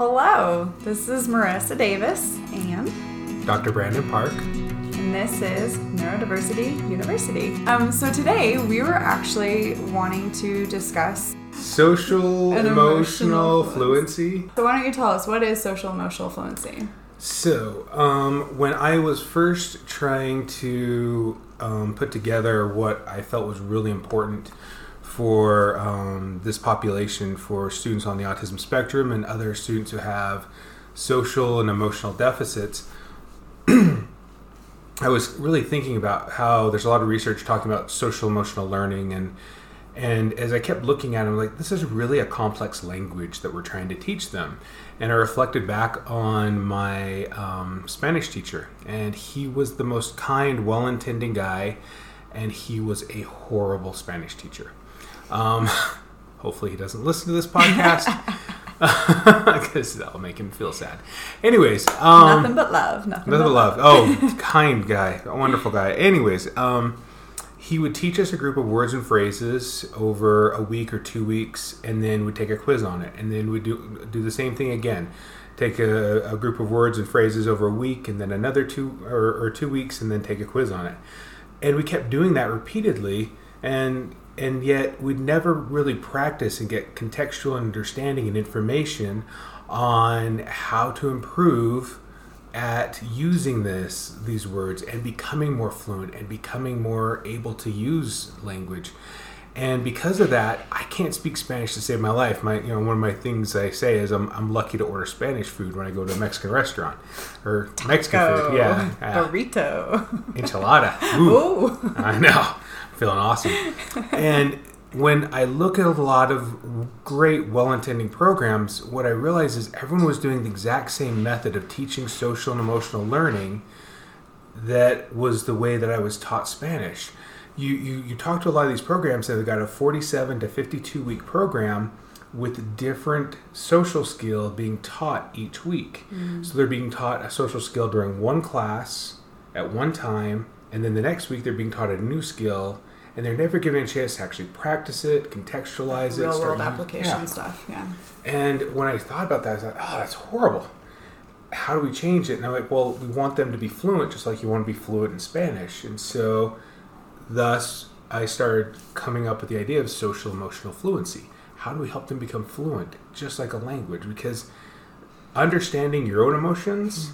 Hello, this is Marissa Davis and Dr. Brandon Park. and this is Neurodiversity University. Um, so today we were actually wanting to discuss. Social emotional emotional fluency. So why don't you tell us what is social emotional fluency? So, um, when I was first trying to um, put together what I felt was really important for um, this population, for students on the autism spectrum and other students who have social and emotional deficits, I was really thinking about how there's a lot of research talking about social emotional learning and and as I kept looking at it, I'm like, this is really a complex language that we're trying to teach them. And I reflected back on my um, Spanish teacher, and he was the most kind, well intending guy, and he was a horrible Spanish teacher. Um, hopefully, he doesn't listen to this podcast because that'll make him feel sad. Anyways, um, nothing but love. Nothing, Nothing but but love. Oh, kind guy, a wonderful guy. Anyways, um, he would teach us a group of words and phrases over a week or two weeks, and then we'd take a quiz on it, and then we'd do do the same thing again. Take a, a group of words and phrases over a week, and then another two or, or two weeks, and then take a quiz on it. And we kept doing that repeatedly, and and yet we'd never really practice and get contextual understanding and information on how to improve at using this these words and becoming more fluent and becoming more able to use language and because of that i can't speak spanish to save my life my you know one of my things i say is i'm, I'm lucky to order spanish food when i go to a mexican restaurant or mexican food yeah yeah. Uh, Burrito. enchilada Ooh. Oh. I know. Feeling awesome. And when I look at a lot of great, well intending programs, what I realize is everyone was doing the exact same method of teaching social and emotional learning that was the way that I was taught Spanish. You, you, you talk to a lot of these programs that have got a 47 to 52 week program with different social skill being taught each week. Mm. So they're being taught a social skill during one class at one time, and then the next week they're being taught a new skill, and they're never given a chance to actually practice it, contextualize it, Real world application yeah. stuff. Yeah. And when I thought about that, I thought, oh, that's horrible. How do we change it? And I'm like, well, we want them to be fluent, just like you want to be fluent in Spanish. And so, thus, I started coming up with the idea of social emotional fluency. How do we help them become fluent, just like a language? Because understanding your own emotions,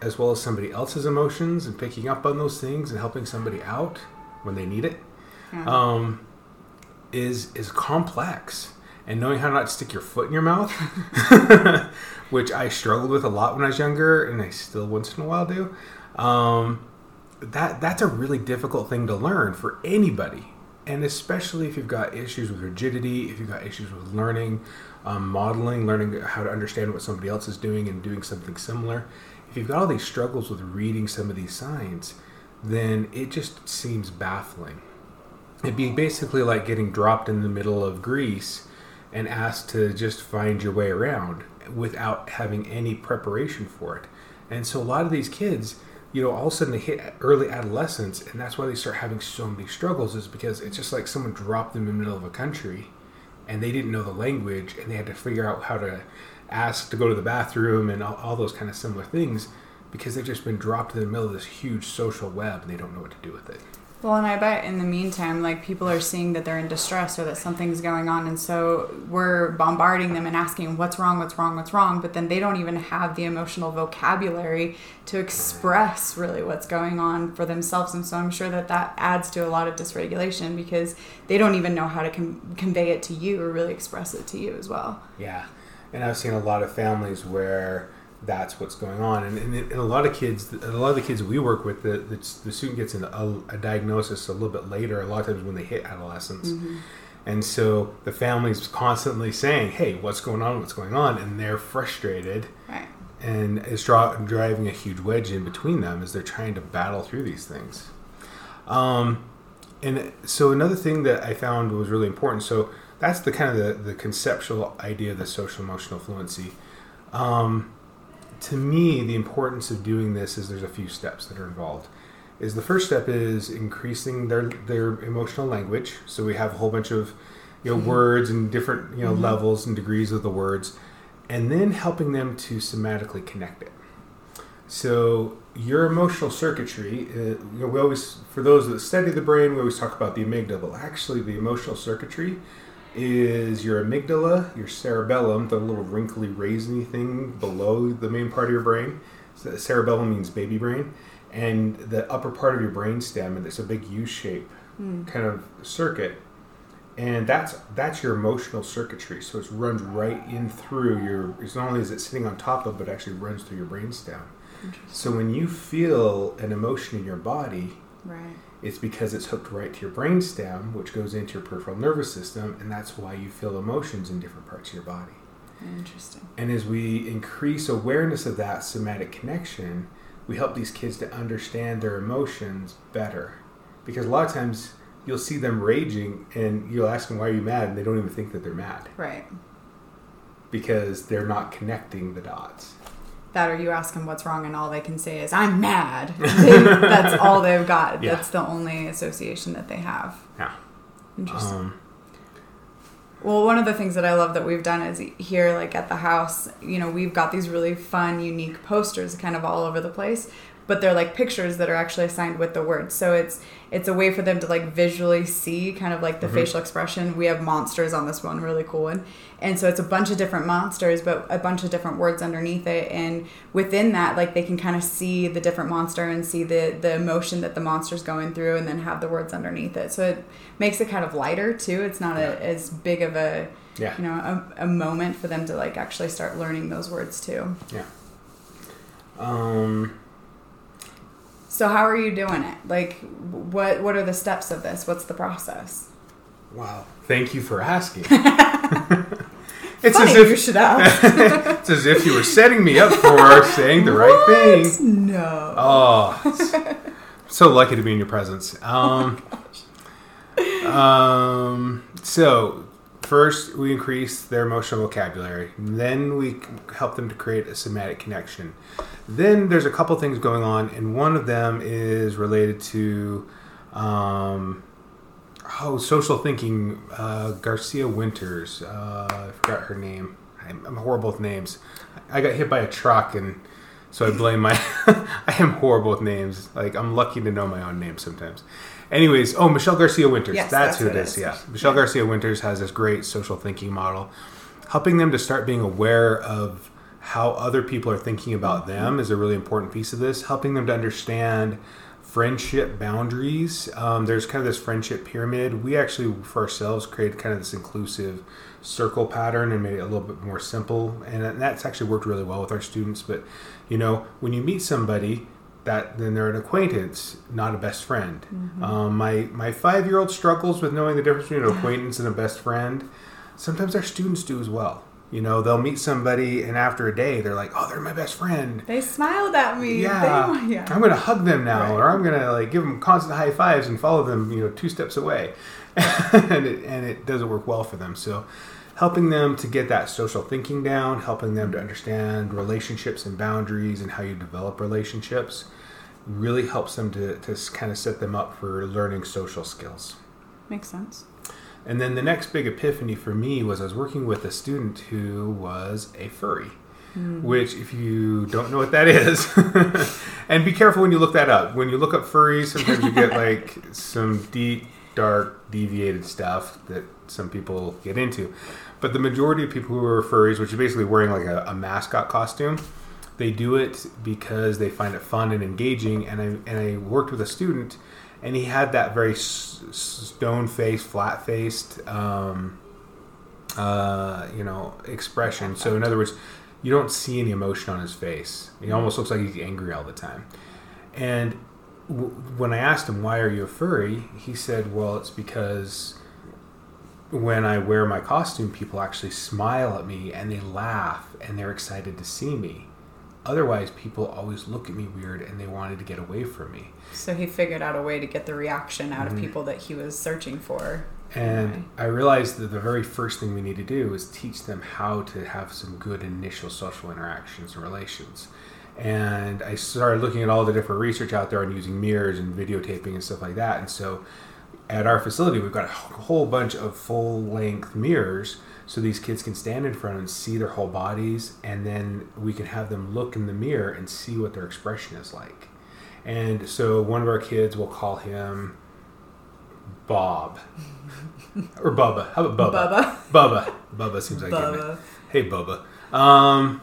as well as somebody else's emotions, and picking up on those things and helping somebody out when they need it, Yeah. um, is is complex. And knowing how not to stick your foot in your mouth, which I struggled with a lot when I was younger, and I still once in a while do. Um, that that's a really difficult thing to learn for anybody, and especially if you've got issues with rigidity, if you've got issues with learning, um, modeling, learning how to understand what somebody else is doing and doing something similar. If you've got all these struggles with reading some of these signs, then it just seems baffling. It'd be basically like getting dropped in the middle of Greece and asked to just find your way around without having any preparation for it. And so a lot of these kids, you know, all of a sudden they hit early adolescence, and that's why they start having so many struggles, is because it's just like someone dropped them in the middle of a country and they didn't know the language and they had to figure out how to ask to go to the bathroom and all, all those kind of similar things because they've just been dropped in the middle of this huge social web and they don't know what to do with it. Well, and I bet in the meantime, like people are seeing that they're in distress or that something's going on, and so we're bombarding them and asking what's wrong, what's wrong, what's wrong, but then they don't even have the emotional vocabulary to express really what's going on for themselves, and so I'm sure that that adds to a lot of dysregulation because they don't even know how to com- convey it to you or really express it to you as well. Yeah, and I've seen a lot of families where that's what's going on, and, and, and a lot of kids, a lot of the kids we work with, the, the, the student gets a, a diagnosis a little bit later. A lot of times when they hit adolescence, and so the family's constantly saying, "Hey, what's going on? What's going on?" And they're frustrated, Right. and it's dra- driving a huge wedge in between them as they're trying to battle through these things. Um, and so another thing that I found was really important. So that's the kind of the, the conceptual idea of the social emotional fluency. Um, to me, the importance of doing this is there's a few steps that are involved. Is the first step is increasing their their emotional language. So we have a whole bunch of you know words and different you know levels and degrees of the words, and then helping them to somatically connect it. So your emotional circuitry, uh, you know, we always, for those that study the brain, we always talk about the amygdala. Actually, the emotional circuitry is your amygdala, your cerebellum, the little wrinkly raisiny thing below the main part of your brain. So cerebellum means baby brain, and the upper part of your brain stem, and it's a big U shape hmm. kind of circuit. And that's that's your emotional circuitry. So it runs right in through your. It's not only is it sitting on top of, but actually runs through your brain stem. So when you feel an emotion in your body, Right. it's because it's hooked right to your brain stem, which goes into your peripheral nervous system, and that's why you feel emotions in different parts of your body. Interesting. And as we increase awareness of that somatic connection, we help these kids to understand their emotions better. Because a lot of times you'll see them raging and you'll ask them, Why are you mad? And they don't even think that they're mad Right. because they're not connecting the dots. That or you ask them what's wrong and all they can say is I'm mad. They- that's all they've got. Yeah. That's the only association that they have. Yeah. Interesting. Um, Well, one of the things that I love that we've done is here, like at the house, you know, we've got these really fun, unique posters kind of all over the place, but they're like pictures that are actually assigned with the words. So it's it's a way for them to like visually see kind of like the facial expression. We have monsters on this one, really cool one. And so it's a bunch of different monsters, but a bunch of different words underneath it. And within that, like they can kind of see the different monster and see the the emotion that the monster's going through, and then have the words underneath it. So it makes it kind of lighter too. It's not a, as big of a yeah. you know a, a moment for them to like actually start learning those words too. Yeah. Um, So how are you doing it? Like, what what are the steps of this? What's the process? wow. Thank you for asking. it's Funny as you if should ask. it's as if you were setting me up for saying the right thing. No. Oh, so lucky to be in your presence. Um, um, so first we increase their emotional vocabulary. Then we help them to create a somatic connection. Then there's a couple things going on, and one of them is related to um, oh social thinking. Uh, Garcia Winters. Uh, I forgot her name. I'm, I'm horrible with names. I got hit by a truck and. So I blame my. I am horrible with names. Like I'm lucky to know my own name sometimes. Anyways, oh Michelle Garcia Winters. Yes, that's, that's who it is. is. Yeah, Michelle Yeah. Garcia Winters has this great social thinking model, helping them to start being aware of how other people are thinking about them is a really important piece of this. Helping them to understand friendship boundaries. Um, there's kind of this friendship pyramid. We actually, for ourselves, created kind of this inclusive circle pattern and made it a little bit more simple. And that's actually worked really well with our students. But, you know, when you meet somebody, that then they're an acquaintance, not a best friend. Um, my my five year old struggles with knowing the difference between an acquaintance and a best friend. Sometimes our students do as well. You know, they'll meet somebody, and after a day, they're like, "Oh, they're my best friend." They smiled at me. Yeah, They, yeah. I'm gonna hug them now, Right. or I'm gonna like give them constant high fives and follow them, you know, two steps away, and it and it doesn't work well for them. So, helping them to get that social thinking down, helping them to understand relationships and boundaries and how you develop relationships, really helps them to to kind of set them up for learning social skills. Makes sense. And then the next big epiphany for me was I was working with a student who was a furry. Hmm. Which, if you don't know what that is, and be careful when you look that up. When you look up furries, sometimes you get like some deep, dark, deviated stuff that some people get into. But the majority of people who are furries, which is basically wearing like a, a mascot costume, they do it because they find it fun and engaging. And I and I worked with a student, and he had that very stone faced, flat faced, um, uh, you know, expression. So in other words, you don't see any emotion on his face. He almost looks like he's angry all the time. And w- when I asked him why are you a furry, he said, "Well, it's because." When I wear my costume, people actually smile at me and they laugh and they're excited to see me. Otherwise, people always look at me weird and they wanted to get away from me. So he figured out a way to get the reaction out Mm-hmm. of people that he was searching for. And. I realized that the very first thing we need to do is teach them how to have some good initial social interactions and relations. And I started looking at all the different research out there on using mirrors and videotaping and stuff like that. And so at our facility, we've got a whole bunch of full length mirrors so these kids can stand in front and see their whole bodies, and then we can have them look in the mirror and see what their expression is like. And so one of our kids will call him Bob or Bubba. How about Bubba? Bubba. Bubba. Bubba seems like. Bubba. Hey, Bubba. Um,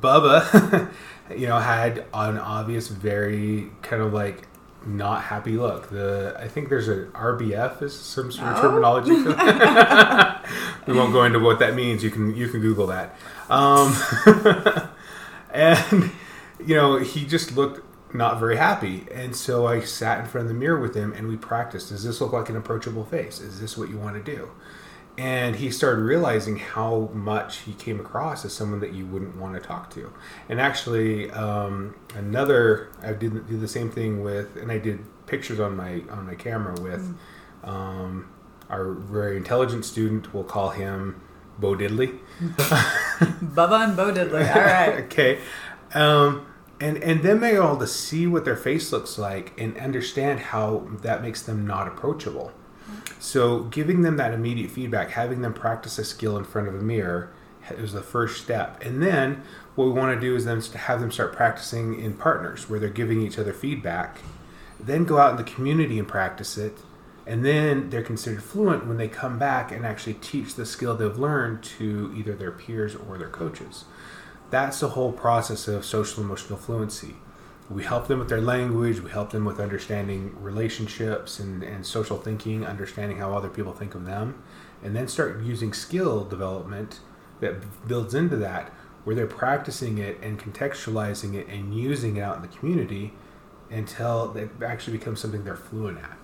Bubba, you know, had an obvious, very kind of like not happy look. The I think there's a RBF is some sort of Oh. terminology for that. we won't go into what that means. You can you can Google that. Um, and you know, he just looked not very happy. And so I sat in front of the mirror with him and we practiced. Does this look like an approachable face? Is this what you want to do? And he started realizing how much he came across as someone that you wouldn't want to talk to. And actually, um, another I did do the same thing with, and I did pictures on my on my camera with um, our very intelligent student. We'll call him Bo Diddley. Bubba and Bo Diddley. All right. okay. Um, and and then they're able to see what their face looks like and understand how that makes them not approachable. So giving them that immediate feedback, having them practice a skill in front of a mirror is the first step. And then what we want to do is then to have them start practicing in partners where they're giving each other feedback. Then go out in the community and practice it. And then they're considered fluent when they come back and actually teach the skill they've learned to either their peers or their coaches that's the whole process of social emotional fluency. We help them with their language, we help them with understanding relationships and, and social thinking, understanding how other people think of them, and then start using skill development that builds into that, where they're practicing it and contextualizing it and using it out in the community until it actually becomes something they're fluent at.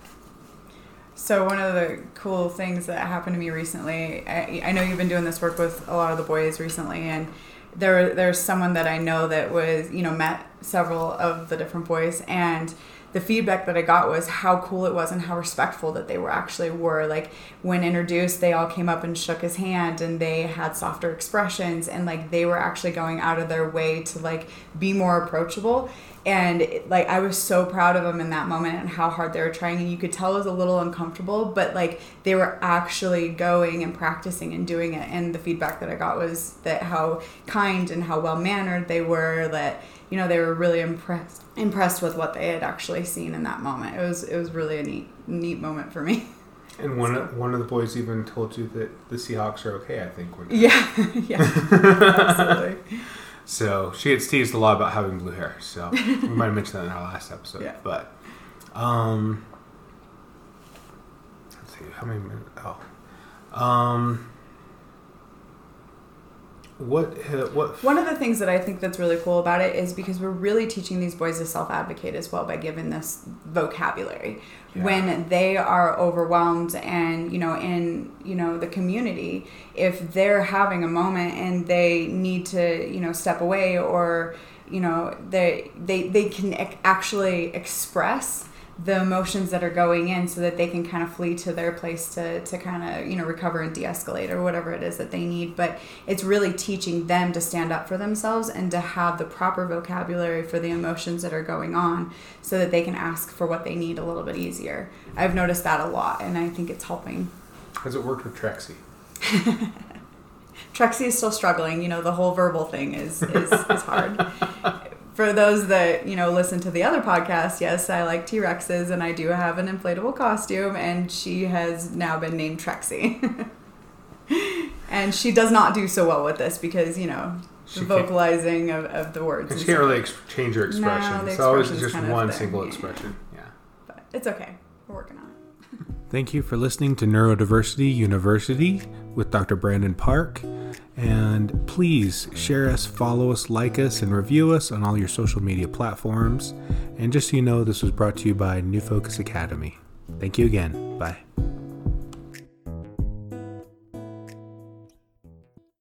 So one of the cool things that happened to me recently, I, I know you've been doing this work with a lot of the boys recently, and there there's someone that I know that was you know met several of the different boys, and the feedback that I got was how cool it was and how respectful that they were actually were. Like when introduced, they all came up and shook his hand, and they had softer expressions, and like they were actually going out of their way to like be more approachable. And like I was so proud of them in that moment and how hard they were trying. And you could tell it was a little uncomfortable but like they were actually going and practicing and doing it. And the feedback that I got was that how kind and how well mannered they were that you know they were really impressed impressed with what they had actually seen in that moment it was it was really a neat neat moment for me And one of, one of the boys even told you that the Seahawks are okay. I think. Yeah yeah absolutely So she had teased a lot about having blue hair. So we might have mentioned that in our last episode. Yeah. But um, let's see how many minutes. Oh, um, what what One of the things that I think that's really cool about it is because we're really teaching these boys to self advocate as well by giving this vocabulary. Yeah. When they are overwhelmed and, you know, in, you know, the community, if they're having a moment and they need to, you know, step away or, you know, they they they can actually express the emotions that are going in so that they can kind of flee to their place to, to kind of you know recover and de-escalate or whatever it is that they need but it's really teaching them to stand up for themselves and to have the proper vocabulary for the emotions that are going on so that they can ask for what they need a little bit easier i've noticed that a lot and i think it's helping has it worked with Trexie? Trexie is still struggling. You know, the whole verbal thing is is, is hard. For those that you know listen to the other podcast, yes, I like T Rexes, and I do have an inflatable costume, and she has now been named Trexie. and she does not do so well with this because you know She the vocalizing of, of the words. And and she can't really ex- change her expression. the it's always just kind of one there, single yeah. expression. Yeah. But it's okay. We're working on it. Thank you for listening to Neurodiversity University with Dr. Brandon Park. And please share us, follow us, like us, and review us on all your social media platforms. And just so you know, this was brought to you by New Focus Academy. Thank you again. Bye.